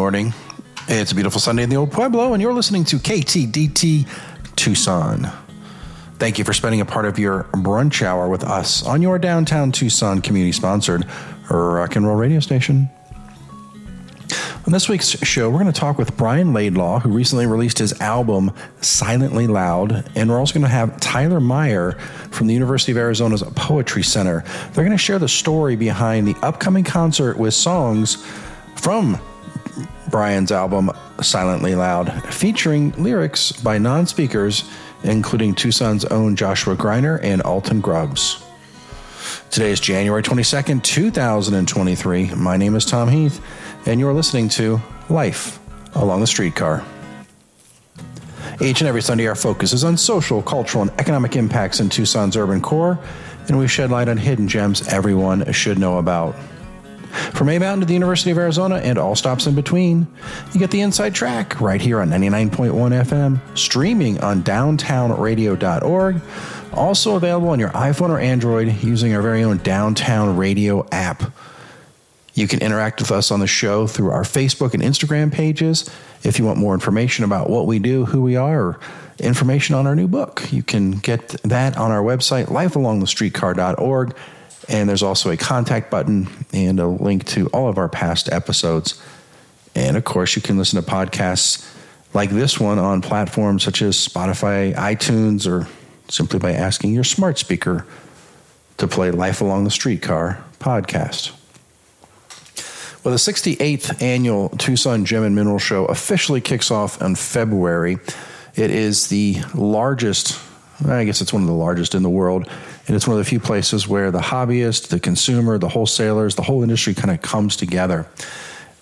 Morning. It's a beautiful Sunday in the Old Pueblo, and you're listening to KTDT Tucson. Thank you for spending a part of your brunch hour with us on your downtown Tucson community sponsored rock and roll radio station. On this week's show, we're going to talk with Brian Laidlaw, who recently released his album Silently Loud, and we're also going to have Tyler Meier from the University of Arizona's Poetry Center. They're going to share the story behind the upcoming concert with songs from Brian's album Silently Loud, featuring lyrics by non speakers, including Tucson's own Joshua Greiner and Alton Grubbs. Today is January 22nd, 2023. My name is Tom Heath and you're listening to Life Along the Streetcar. Each and every Sunday, our focus is on social, cultural, and economic impacts in Tucson's urban core, and we shed light on hidden gems everyone should know about. From A Mountain to the University of Arizona and all stops in between, you get the inside track right here on 99.1 FM, streaming on downtownradio.org, also available on your iPhone or Android using our very own Downtown Radio app. You can interact with us on the show through our Facebook and Instagram pages. If you want more information about what we do, who we are, or information on our new book, you can get that on our website, lifealongthestreetcar.org. And there's also a contact button and a link to all of our past episodes. And of course, you can listen to podcasts like this one on platforms such as Spotify, iTunes, or simply by asking your smart speaker to play Life Along the Streetcar podcast. Well, the 68th annual Tucson Gem and Mineral Show officially kicks off in February. It is the largest, I guess it's one of the largest in the world, and it's one of the few places where the hobbyist, the consumer, the wholesalers, the whole industry kind of comes together.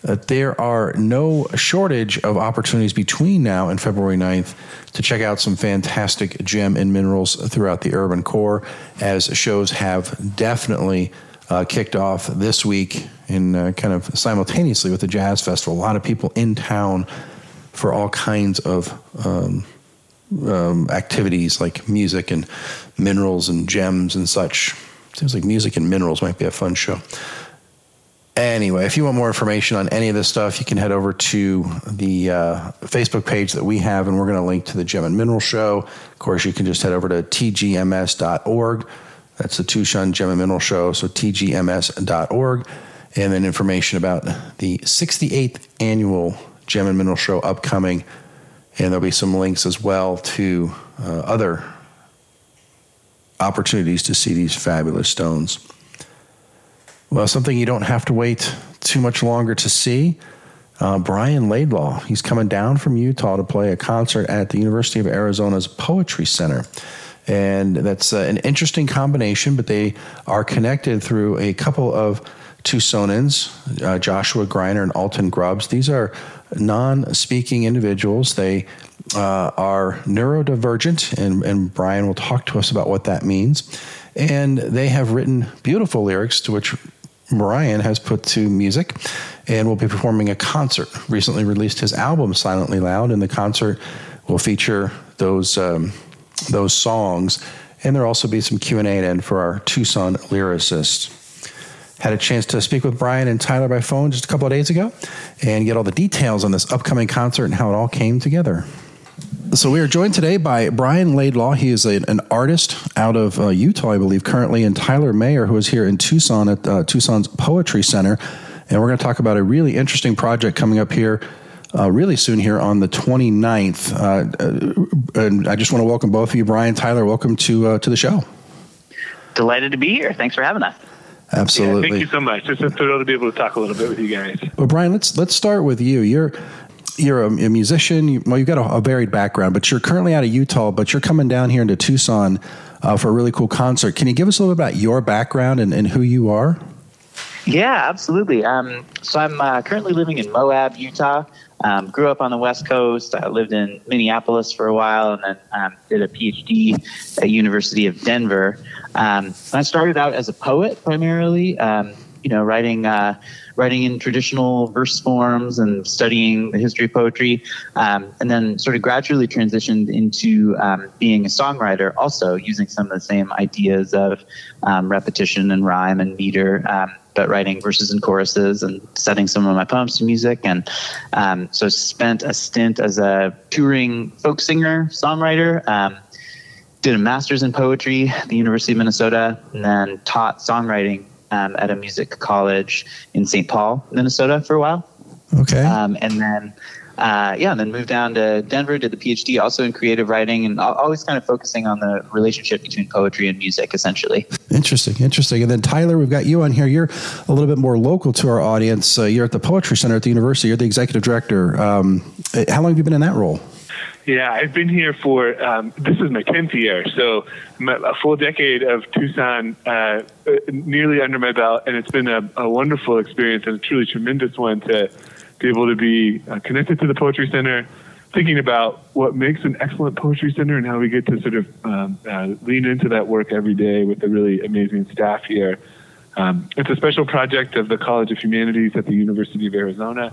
Uh, there are no shortage of opportunities between now and February 9th to check out some fantastic gem and minerals throughout the urban core, as shows have definitely uh, kicked off this week in uh, kind of simultaneously with the Jazz Festival. A lot of people in town for all kinds of um, um, activities like music and minerals and gems and such. Seems like music and minerals might be a fun show. Anyway, if you want more information on any of this stuff, you can head over to the uh, Facebook page that we have, and we're going to link to the Gem and Mineral Show. Of course, you can just head over to tgms.org that's the Tucson Gem and Mineral Show, so tgms.org. And then information about the 68th annual Gem and Mineral Show upcoming. And there'll be some links as well to uh, other opportunities to see these fabulous stones. Well, something you don't have to wait too much longer to see. Uh, Brian Laidlaw, he's coming down from Utah to play a concert at the University of Arizona's Poetry Center. And that's uh, an interesting combination, but they are connected through a couple of Tucsonans, uh, Joshua Greiner and Alton Grubbs. These are non speaking individuals. They uh, are neurodivergent, and, and Brian will talk to us about what that means. And they have written beautiful lyrics to which Brian has put to music and will be performing a concert. Recently released his album Silently Loud, and the concert will feature those um, those songs. And there'll also be some Q&A end for our Tucson lyricists. Had a chance to speak with Brian and Tyler by phone just a couple of days ago and get all the details on this upcoming concert and how it all came together. So we are joined today by Brian Laidlaw. He is a, an artist out of uh, Utah, I believe, currently, and Tyler Meier, who is here in Tucson at uh, Tucson's Poetry Center. And we're going to talk about a really interesting project coming up here uh, really soon here on the 29th. Uh, uh, and I just want to welcome both of you, Brian, Tyler. Welcome to uh, to the show. Delighted to be here. Thanks for having us. Absolutely. Yeah, thank you so much. It's a thrill to be able to talk a little bit with you guys. Well, Brian, let's let's start with you. You're you're a, a musician. You, well, you've got a, a, varied background, but you're currently out of Utah. But you're coming down here into Tucson uh, for a really cool concert. Can you give us a little bit about your background and, and who you are? Yeah, absolutely. Um, so I'm uh, currently living in Moab, Utah. Um, grew up on the West Coast. I lived in Minneapolis for a while, and then um, did a PhD at University of Denver. Um, I started out as a poet primarily. Um, you know, writing uh, writing in traditional verse forms and studying the history of poetry, um, and then sort of gradually transitioned into um, being a songwriter, also using some of the same ideas of repetition and rhyme and meter but writing verses and choruses and setting some of my poems to music. And um, so spent a stint as a touring folk singer, songwriter. Um, did a master's in poetry at the University of Minnesota, and then taught songwriting um, at a music college in St. Paul, Minnesota, for a while. Okay. Um, and then, uh, yeah, and then moved down to Denver, did the PhD also in creative writing, and always kind of focusing on the relationship between poetry and music, essentially. Interesting, interesting. And then Tyler, we've got you on here. You're a little bit more local to our audience. Uh, you're at the Poetry Center at the university. You're the executive director. Um, how long have you been in that role? Yeah, I've been here for um, this is my tenth year, so my, a full decade of Tucson uh, nearly under my belt, and it's been a, a, wonderful experience and a truly tremendous one to be able to be uh, connected to the Poetry Center, thinking about what makes an excellent Poetry Center and how we get to sort of um, uh, lean into that work every day with the really amazing staff here. Um, it's a special project of the College of Humanities at the University of Arizona,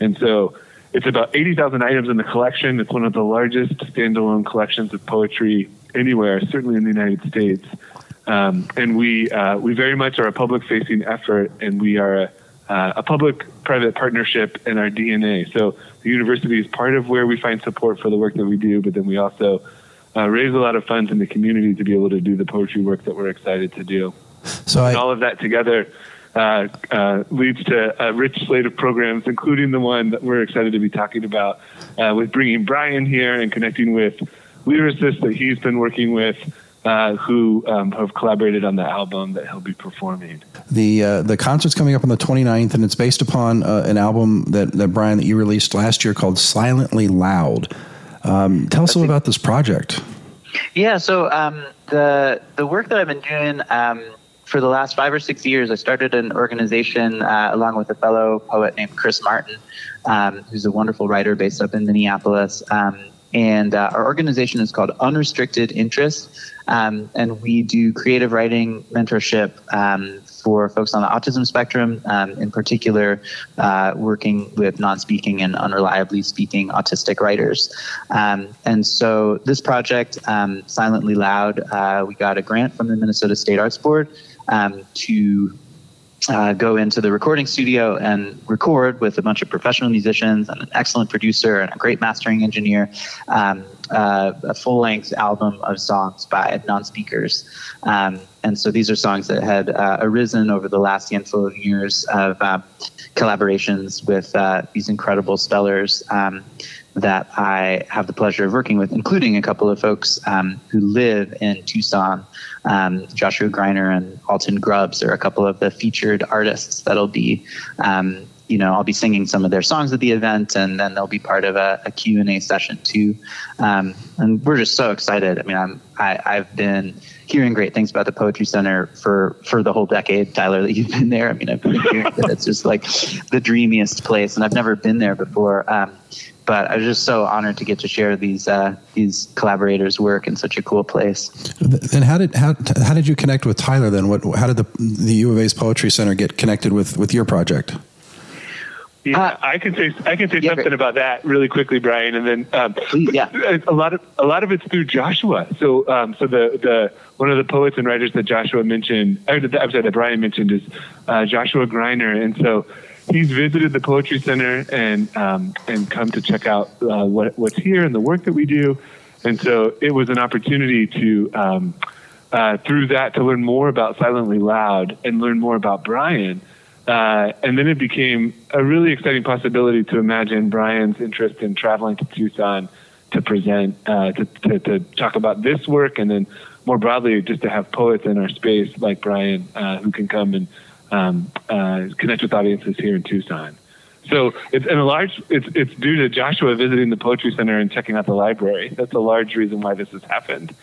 and so it's about 80,000 items in the collection. It's one of the largest standalone collections of poetry anywhere, certainly in the United States. Um, and we uh, we very much are a public-facing effort, and we are a, uh, a public-private partnership in our DNA. So the university is part of where we find support for the work that we do, but then we also uh, raise a lot of funds in the community to be able to do the poetry work that we're excited to do. So I, all of that together uh, uh, leads to a rich slate of programs, including the one that we're excited to be talking about uh, with bringing Brian here and connecting with lyricists that he's been working with. Uh, who um, have collaborated on the album that he'll be performing. The uh, the concert's coming up on the 29th, and it's based upon uh, an album that, that Brian that you released last year called Silently Loud. Um, tell us a little about this project. Yeah, so um, the the work that I've been doing um, for the last five or six years, I started an organization uh, along with a fellow poet named Chris Martin, um, who's a wonderful writer based up in Minneapolis. Um, and uh, our organization is called Unrestricted Interest. Um, and we do creative writing mentorship um, for folks on the autism spectrum, um, in particular, uh, working with non speaking and unreliably speaking autistic writers. Um, and so, this project, um, Silently Loud, uh, we got a grant from the Minnesota State Arts Board um, to uh, go into the recording studio and record with a bunch of professional musicians and an excellent producer and a great mastering engineer um, uh, a full length album of songs by non speakers. Um, and so these are songs that had uh, arisen over the last handful of years of uh, collaborations with uh, these incredible spellers. Um, that I have the pleasure of working with, including a couple of folks um, who live in Tucson. Um, Joshua Greiner and Alton Grubbs are a couple of the featured artists that'll be, um, you know, I'll be singing some of their songs at the event, and then they'll be part of a, a Q and A session too. Um, and we're just so excited. I mean, I'm I, I've been hearing great things about the Poetry Center for for the whole decade, Tyler, that you've been there. I mean, I've been hearing that it's just like the dreamiest place, and I've never been there before. But I was just so honored to get to share these uh, these collaborators' work in such a cool place. And how did how how did you connect with Tyler? Then what how did the the U of A's Poetry Center get connected with with your project? Yeah, uh, I can say I can say yeah, something about that really quickly, Brian, and then um, please, yeah. a lot of a lot of it's through Joshua. So, um, so the the one of the poets and writers that Joshua mentioned, or I'm sorry, that Brian mentioned is uh, Joshua Greiner, and so he's visited the Poetry Center and um, and come to check out uh, what, what's here and the work that we do. And so it was an opportunity to um, uh, through that to learn more about Silently Loud and learn more about Brian. Uh, and then it became a really exciting possibility to imagine Brian's interest in traveling to Tucson to present, uh, to, to, to, talk about this work, and then more broadly, just to have poets in our space like Brian uh, who can come and um, uh, connect with audiences here in Tucson. So it's in a large it's it's due to Joshua visiting the Poetry Center and checking out the library. That's a large reason why this has happened.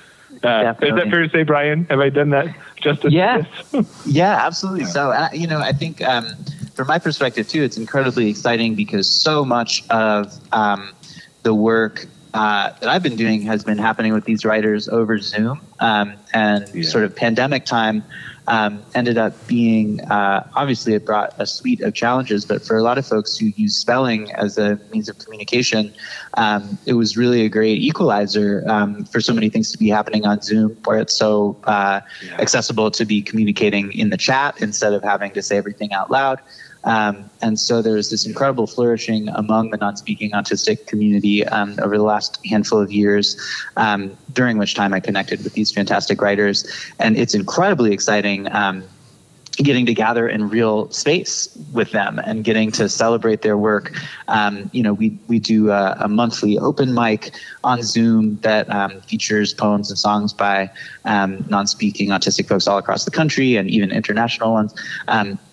Uh, is that fair to say, Brian? Have I done that justice? Yeah, yeah, absolutely. So uh, you know, I think um, from my perspective too, it's incredibly exciting because so much of um, the work uh, that I've been doing has been happening with these writers over Zoom um, and yeah. sort of pandemic time um, ended up being uh, obviously it brought a suite of challenges, but for a lot of folks who use spelling as a means of communication, um, it was really a great equalizer um, for so many things to be happening on Zoom, where it's so uh, accessible to be communicating in the chat instead of having to say everything out loud. Um, and so there's this incredible flourishing among the non-speaking autistic community um, over the last handful of years, um, during which time I connected with these fantastic writers. And it's incredibly exciting um, getting to gather in real space with them and getting to celebrate their work. Um, you know, we, we do a, a, monthly open mic on Zoom that um, features poems and songs by non-speaking autistic folks all across the country and even international ones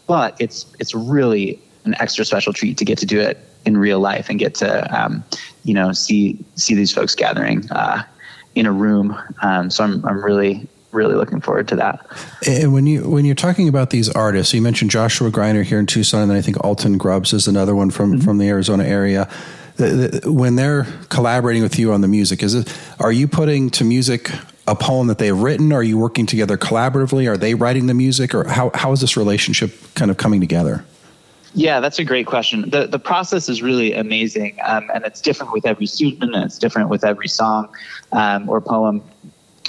but it's it's really an extra special treat to get to do it in real life and get to um, you know see see these folks gathering uh, in a room. Um, so I'm I'm really really looking forward to that. And when you when you're talking about these artists, you mentioned Joshua Greiner here in Tucson, and I think Alton Grubbs is another one from mm-hmm. from the Arizona area. The, the, when they're collaborating with you on the music, is it are you putting to music a poem that they've written? Are you working together collaboratively? Are they writing the music, or how how is this relationship kind of coming together? Yeah, that's a great question. the The process is really amazing, um, and it's different with every student, and it's different with every song um, or poem.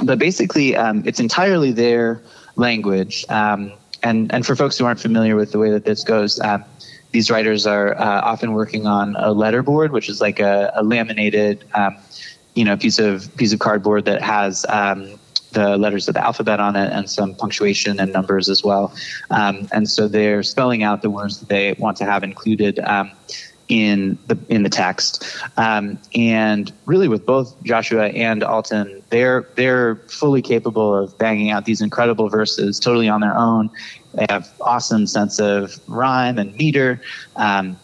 But basically, um, it's entirely their language. Um, and and for folks who aren't familiar with the way that this goes, um, these writers are uh, often working on a letterboard, which is like a, a laminated um, you know piece of piece of cardboard that has um, the letters of the alphabet on it and some punctuation and numbers as well. Um, and so they're spelling out the words that they want to have included um, in the in the text. Um, and really, with both Joshua and Alton, they're they're fully capable of banging out these incredible verses totally on their own. They have awesome sense of rhyme and meter. Um,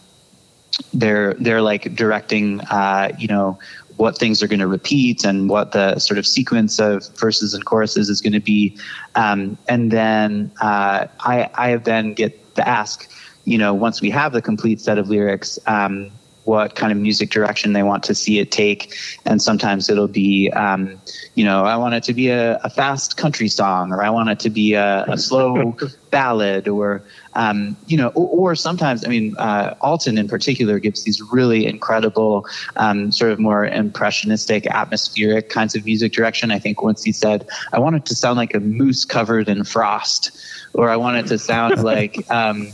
they're they're like directing, uh, you know, what things are going to repeat and what the sort of sequence of verses and choruses is going to be. Um, and then uh, I, I then get to ask, you know, once we have the complete set of lyrics, um, what kind of music direction they want to see it take. And sometimes it'll be, um, you know, I want it to be a, a, fast country song, or I want it to be a, a slow ballad, or, um, you know, or, or, sometimes, I mean, uh, Alton in particular gives these really incredible, um, sort of more impressionistic, atmospheric kinds of music direction. I think once he said, I want it to sound like a moose covered in frost, or I want it to sound like, um,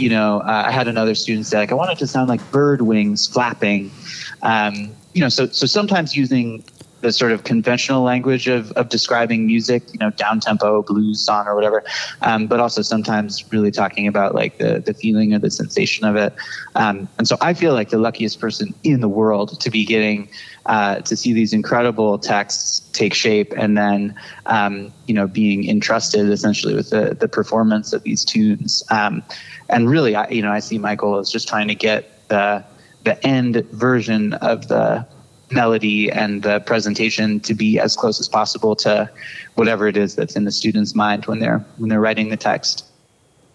you know, uh, I had another student say, like, I want it to sound like bird wings flapping. Um, you know, so so sometimes using the sort of conventional language of, of describing music, you know, down tempo, blues song or whatever, um, but also sometimes really talking about like the, the feeling or the sensation of it. Um, and so I feel like the luckiest person in the world to be getting uh, to see these incredible texts take shape and then, um, you know, being entrusted essentially with the, the performance of these tunes. Um, and really, I, you know, I see goal as just trying to get the the end version of the melody and the presentation to be as close as possible to whatever it is that's in the student's mind when they're when they're writing the text.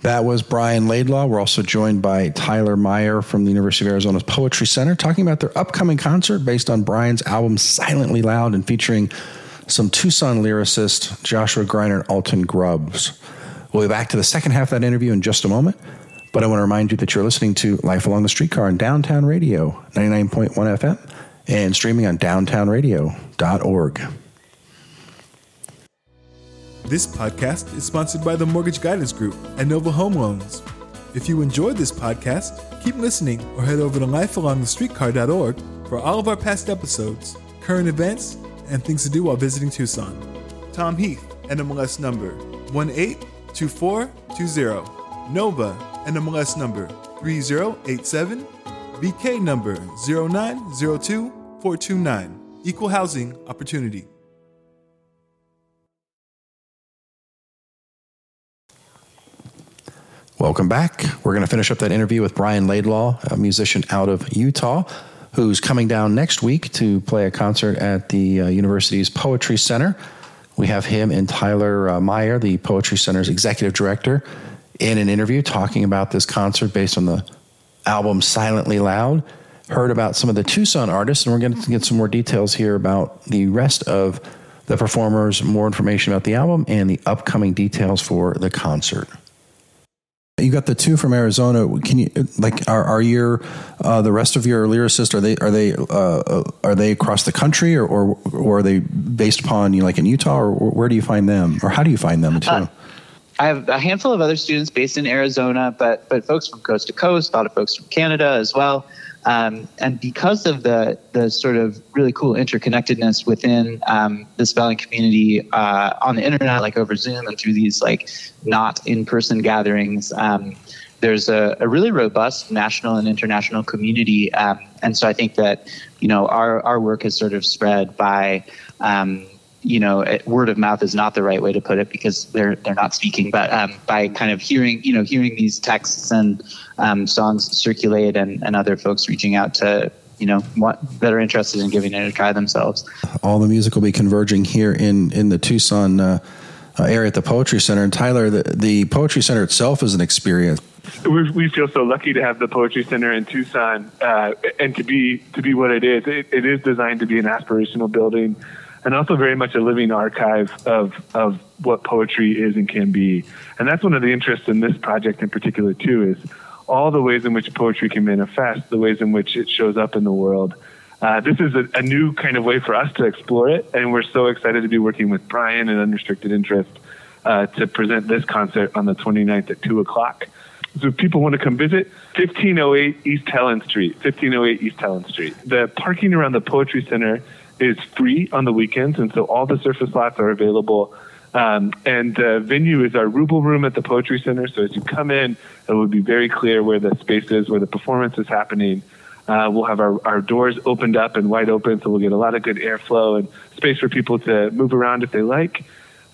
That was Brian Laidlaw. We're also joined by Tyler Meier from the University of Arizona's Poetry Center talking about their upcoming concert based on Brian's album Silently Loud and featuring some Tucson lyricist Joshua Greiner and Alton Grubbs. We'll be back to the second half of that interview in just a moment. But I want to remind you that you're listening to Life Along the Streetcar on Downtown Radio, 99.1 FM, and streaming on downtownradio.org. This podcast is sponsored by the Mortgage Guidance Group and Nova Home Loans. If you enjoyed this podcast, keep listening or head over to lifealongthestreetcar.org for all of our past episodes, current events, and things to do while visiting Tucson. Tom Heath, NMLS number 182420. Nova, NMLS number 3087, BK number 0902429. Equal housing opportunity. Welcome back. We're going to finish up that interview with Brian Laidlaw, a musician out of Utah, who's coming down next week to play a concert at the uh, university's Poetry Center. We have him and Tyler uh, Meier, the Poetry Center's executive director, in an interview talking about this concert based on the album Silently Loud. Heard about some of the Tucson artists, and we're going to get some more details here about the rest of the performers, more information about the album, and the upcoming details for the concert. You got the two from Arizona. Can you like are are your uh, the rest of your lyricists are they are they uh, are they across the country or, or or are they based upon you like in Utah or where do you find them or how do you find them too? Uh, I have a handful of other students based in Arizona, but but folks from coast to coast, a lot of folks from Canada as well. Um, and because of the the sort of really cool interconnectedness within um, the spelling community uh, on the internet, like over Zoom and through these like not in person gatherings, um, there's a, a, really robust national and international community. Um, and so I think that you know our our work has sort of spread by um, you know, word of mouth is not the right way to put it because they're they're not speaking, but um, by kind of hearing, you know, hearing these texts and um, songs circulate, and, and other folks reaching out to you know what that are interested in giving it a try themselves. All the music will be converging here in in the Tucson uh, uh, area at the Poetry Center. And Tyler, the, the Poetry Center itself is an experience. We're, we feel so lucky to have the Poetry Center in Tucson, uh, and to be to be what it is. It, it is designed to be an aspirational building and also very much a living archive of of what poetry is and can be. And that's one of the interests in this project in particular too is all the ways in which poetry can manifest, the ways in which it shows up in the world. Uh, this is a, a, new kind of way for us to explore it, and we're so excited to be working with Brian and Unrestricted Interest uh, to present this concert on the 29th at 2 o'clock. So if people want to come visit, 1508 East Helen Street, 1508 East Helen Street. The parking around the Poetry Center is free on the weekends, and so all the surface lots are available. Um, and the venue is our Rubel Room at the Poetry Center. So as you come in, it will be very clear where the space is, where the performance is happening. Uh, we'll have our, our doors opened up and wide open, so we'll get a lot of good airflow and space for people to move around if they like.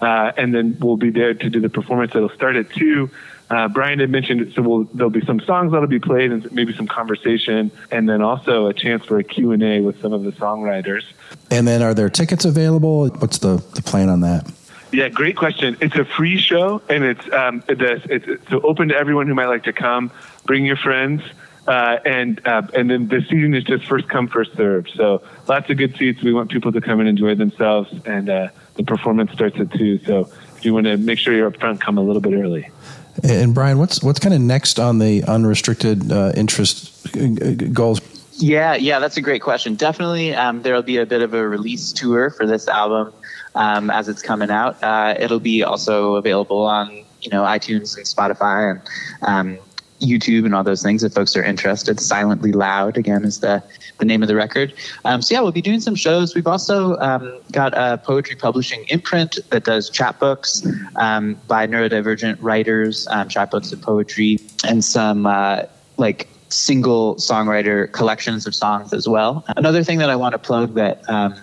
Uh, and then we'll be there to do the performance. It'll start at two. Uh, Brian had mentioned so we'll, there'll be some songs that'll be played and maybe some conversation, and then also a chance for a Q and A with some of the songwriters. And then, are there tickets available? What's the, the plan on that? Yeah, great question. It's a free show, and it's um, it's, it's so open to everyone who might like to come. Bring your friends. Uh, and uh, and then the seating is just first come first served. So lots of good seats. We want people to come and enjoy themselves, and uh, the performance starts at two. So if you want to make sure you're up front, come a little bit early. And Brian, what's what's kind of next on the unrestricted uh, interest uh, goals? Yeah, yeah, that's a great question. Definitely, um, there'll be a bit of a release tour for this album um, as it's coming out. Uh, it'll be also available on you know iTunes and Spotify and um, YouTube and all those things if folks are interested. Silently Loud again is the the name of the record. Um, so yeah, we'll be doing some shows. We've also um, got a poetry publishing imprint that does chapbooks um, by neurodivergent writers, um, chapbooks of poetry, and some uh, like single songwriter collections of songs as well. Another thing that I want to plug that um,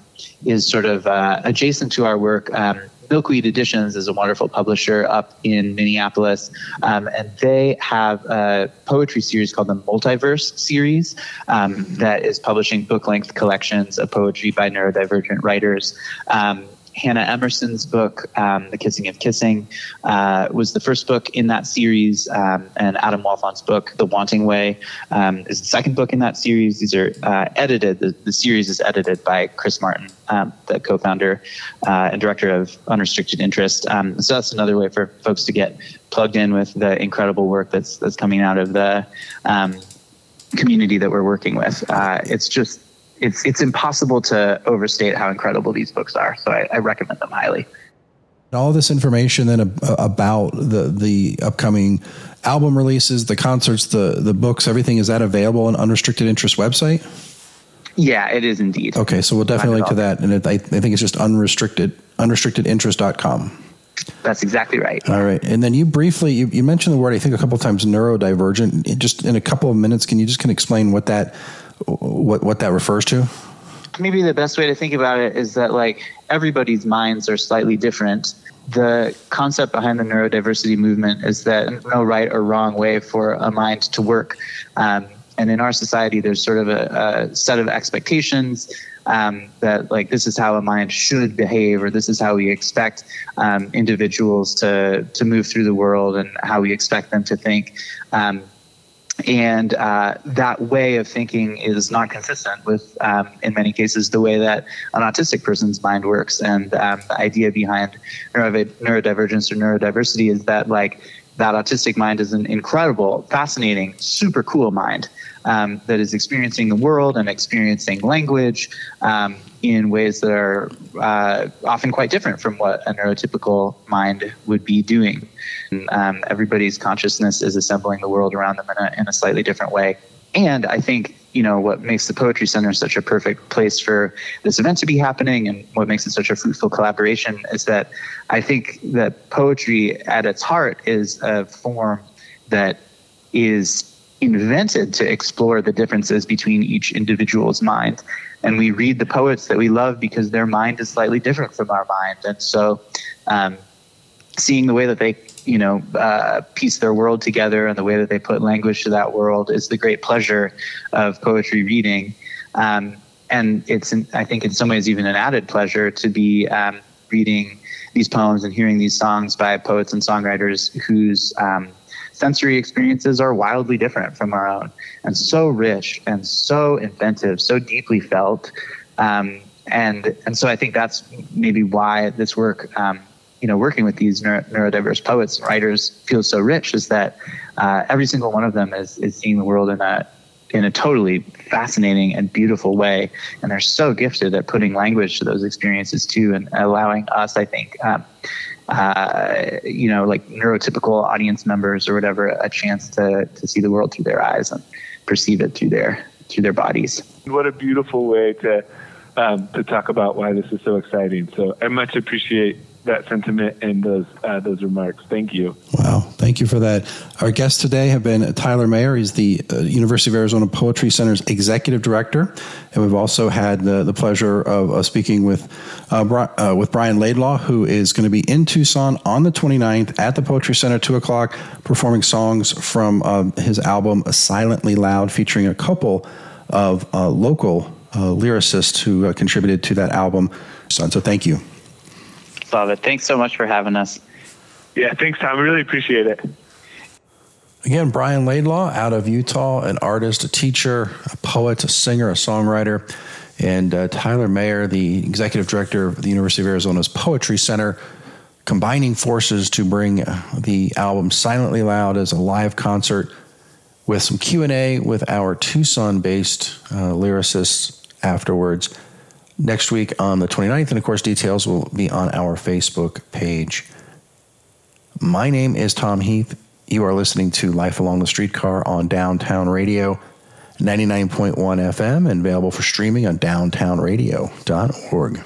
is sort of uh, adjacent to our work. Milkweed Editions is a wonderful publisher up in Minneapolis, um, and they have a poetry series called the Multiverse series um, that is publishing book length collections of poetry by neurodivergent writers. Um, Hannah Emerson's book, um, The Kissing of Kissing, uh, was the first book in that series, um, and Adam Wolfond's book, The Wanting Way, um, is the second book in that series. These are uh, edited. The, the, series is edited by Chris Martin, um, the co-founder uh, and director of Unrestricted Interest. Um, so that's another way for folks to get plugged in with the incredible work that's that's coming out of the um, community that we're working with. Uh, it's just it's it's impossible to overstate how incredible these books are. So I, I recommend them highly. All this information then uh, about the the upcoming album releases, the concerts, the the books, everything is that available on Unrestricted Interest website? Yeah, it is indeed. Okay, so we'll definitely link to that, and it, I, I think it's just unrestricted unrestrictedinterest.com. That's exactly right. All right. And then you briefly, you, you mentioned the word, I think a couple times, neurodivergent. Just in a couple of minutes, can you just kind of explain what that what what that refers to? Maybe the best way to think about it is that like everybody's minds are slightly different. The concept behind the neurodiversity movement is that no right or wrong way for a mind to work. Um, and in our society, there's sort of a, a set of expectations um, that like this is how a mind should behave, or this is how we expect um, individuals to to move through the world, and how we expect them to think. Um, and uh, that way of thinking is not consistent with, um, in many cases, the way that an autistic person's mind works. And um, the idea behind neurodivergence or neurodiversity is that, like, that autistic mind is an incredible, fascinating, super cool mind um, that is experiencing the world and experiencing language um, in ways that are uh, often quite different from what a neurotypical mind would be doing. Um, everybody's consciousness is assembling the world around them in a, in a slightly different way. And I think you know what makes the poetry center such a perfect place for this event to be happening and what makes it such a fruitful collaboration is that i think that poetry at its heart is a form that is invented to explore the differences between each individual's mind. And we read the poets that we love because their mind is slightly different from our mind. And so um, seeing the way that they you know uh, piece their world together and the way that they put language to that world is the great pleasure of poetry reading. Um, and it's i think in some ways even an added pleasure to be um, reading these poems and hearing these songs by poets and songwriters whose um, sensory experiences are wildly different from our own. And so rich and so inventive so deeply felt. Um, and and so I think that's maybe why this work um, you know, working with these neuro- neurodiverse poets and writers feels so rich is that uh, every single one of them is, is seeing the world in a in a totally fascinating and beautiful way, and they're so gifted at putting language to those experiences too, and allowing us, I think, um, uh, you know, like neurotypical audience members or whatever, a chance to to see the world through their eyes and perceive it through their through their bodies. What a beautiful way to um, to talk about why this is so exciting. So I much appreciate that sentiment and those uh, those remarks. Thank you. Wow, thank you for that. Our guests today have been Tyler Meier. He's the uh, University of Arizona Poetry Center's executive director, and we've also had the, the pleasure of uh, speaking with uh, Bri- uh, with Brian Laidlaw, who is going to be in Tucson on the 29th at the Poetry Center, two o'clock, performing songs from um, his album "Silently Loud," featuring a couple of uh, local lyricists who contributed to that album. So, thank you. Love it. Thanks so much for having us. Yeah, thanks, Tom. I really appreciate it. Again, Brian Laidlaw out of Utah, an artist, a teacher, a poet, a singer, a songwriter, and uh, Tyler Meier, the executive director of the University of Arizona's Poetry Center, combining forces to bring uh, the album Silently Loud as a live concert with some Q&A with our Tucson-based uh, lyricists afterwards next week on the 29th. And of course, details will be on our Facebook page. My name is Tom Heath. You are listening to Life Along the Streetcar on Downtown Radio, 99.1 FM, and available for streaming on downtownradio.org.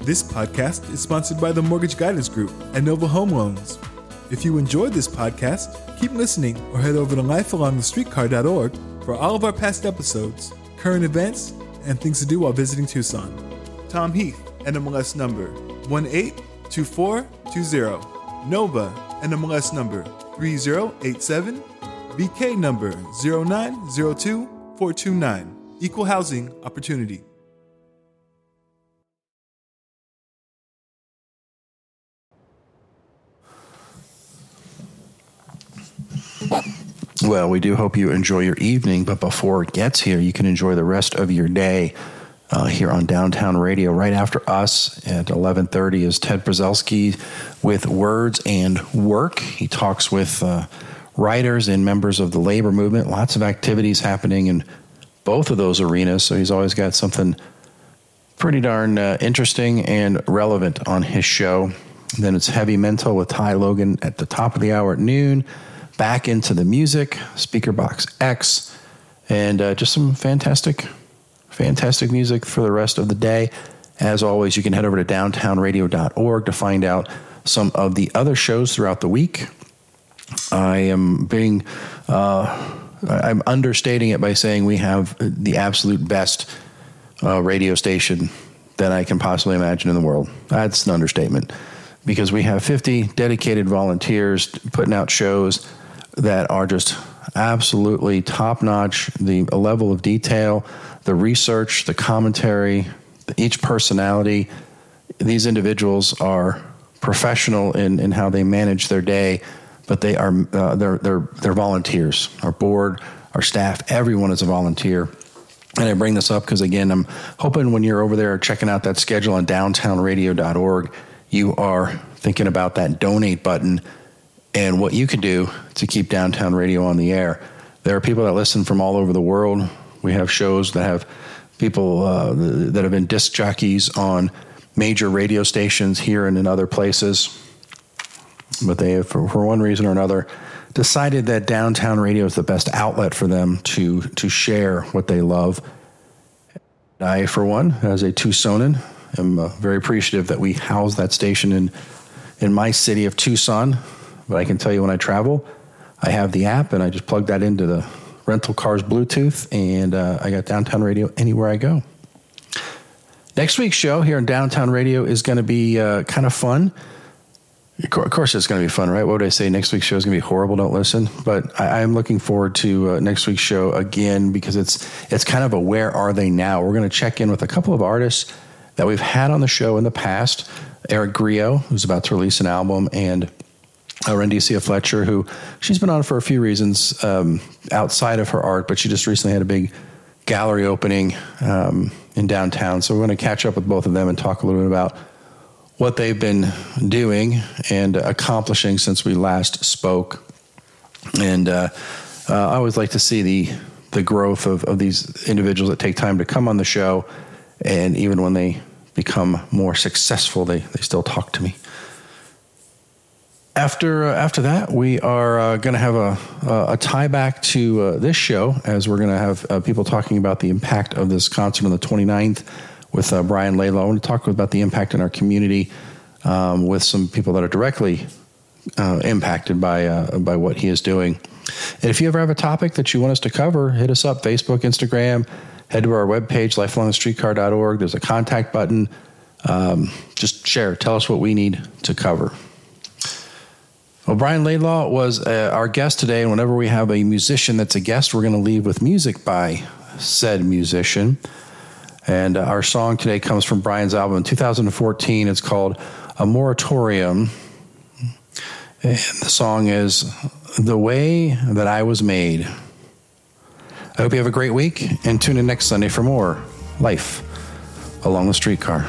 This podcast is sponsored by the Mortgage Guidance Group and Nova Home Loans. If you enjoyed this podcast, keep listening or head over to lifealongthestreetcar.org for all of our past episodes, current events, and things to do while visiting Tucson. Tom Heath, NMLS number 182420. Nova, NMLS number 3087. BK number 0902429. Equal housing opportunity. Well, we do hope you enjoy your evening, but before it gets here, you can enjoy the rest of your day uh, here on Downtown Radio. Right after us at 11:30 is Ted Brzelski with Words and Work. He talks with uh, writers and members of the labor movement. Lots of activities happening in both of those arenas, so he's always got something pretty darn uh, interesting and relevant on his show. Then it's Heavy Mental with Ty Logan at the top of the hour at noon back into the music, Speaker Box X, and uh, just some fantastic, fantastic music for the rest of the day. As always, you can head over to downtownradio.org to find out some of the other shows throughout the week. I am being, uh, I'm understating it by saying we have the absolute best uh, radio station that I can possibly imagine in the world. That's an understatement because we have 50 dedicated volunteers putting out shows that are just absolutely top notch. The level of detail, the research, the commentary, each personality. These individuals are professional in, in how they manage their day but they are uh, they're they're they're volunteers. Our board, our staff, everyone is a volunteer. And I bring this up because again, I'm hoping when you're over there checking out that schedule on downtownradio.org, you are thinking about that donate button and what you could do to keep downtown radio on the air. There are people that listen from all over the world. We have shows that have people uh, that have been disc jockeys on major radio stations here and in other places. But they have, for, for one reason or another, decided that downtown radio is the best outlet for them to to share what they love. I, for one, as a Tucsonan, am uh, very appreciative that we house that station in in my city of Tucson. But I can tell you when I travel, I have the app and I just plug that into the rental car's Bluetooth, and uh, I got downtown radio anywhere I go. Next week's show here in downtown radio is going to be uh, kind of fun. Of course, it's going to be fun, right? What would I say? Next week's show is going to be horrible. Don't listen. But I, am looking forward to uh, next week's show again because it's it's kind of a where are they now? We're going to check in with a couple of artists that we've had on the show in the past. Eric Grio, who's about to release an album, and Rendicia Fletcher, who she's been on for a few reasons um, outside of her art, but she just recently had a big gallery opening um, in downtown. So we're going to catch up with both of them and talk a little bit about what they've been doing and accomplishing since we last spoke. And uh, uh, I always like to see the the growth of, of these individuals that take time to come on the show, and even when they become more successful, they, they still talk to me after uh, after that, we are uh, going to have a, a, tie back to uh, this show as we're going to have uh, people talking about the impact of this concert on the 29th with uh, Brian Laidlaw. I want to talk about the impact in our community um, with some people that are directly uh, impacted by by what he is doing. And if you ever have a topic that you want us to cover, hit us up Facebook, Instagram, head to our webpage, lifealongthestreetcar.org. There's a contact button. Um, just share, tell us what we need to cover. Well, Brian Laidlaw was uh, our guest today, and whenever we have a musician that's a guest, we're going to leave with music by said musician. And uh, our song today comes from Brian's album in 2014. It's called A Moratorium. And the song is The Way That I Was Made. I hope you have a great week and tune in next Sunday for more Life Along the Streetcar.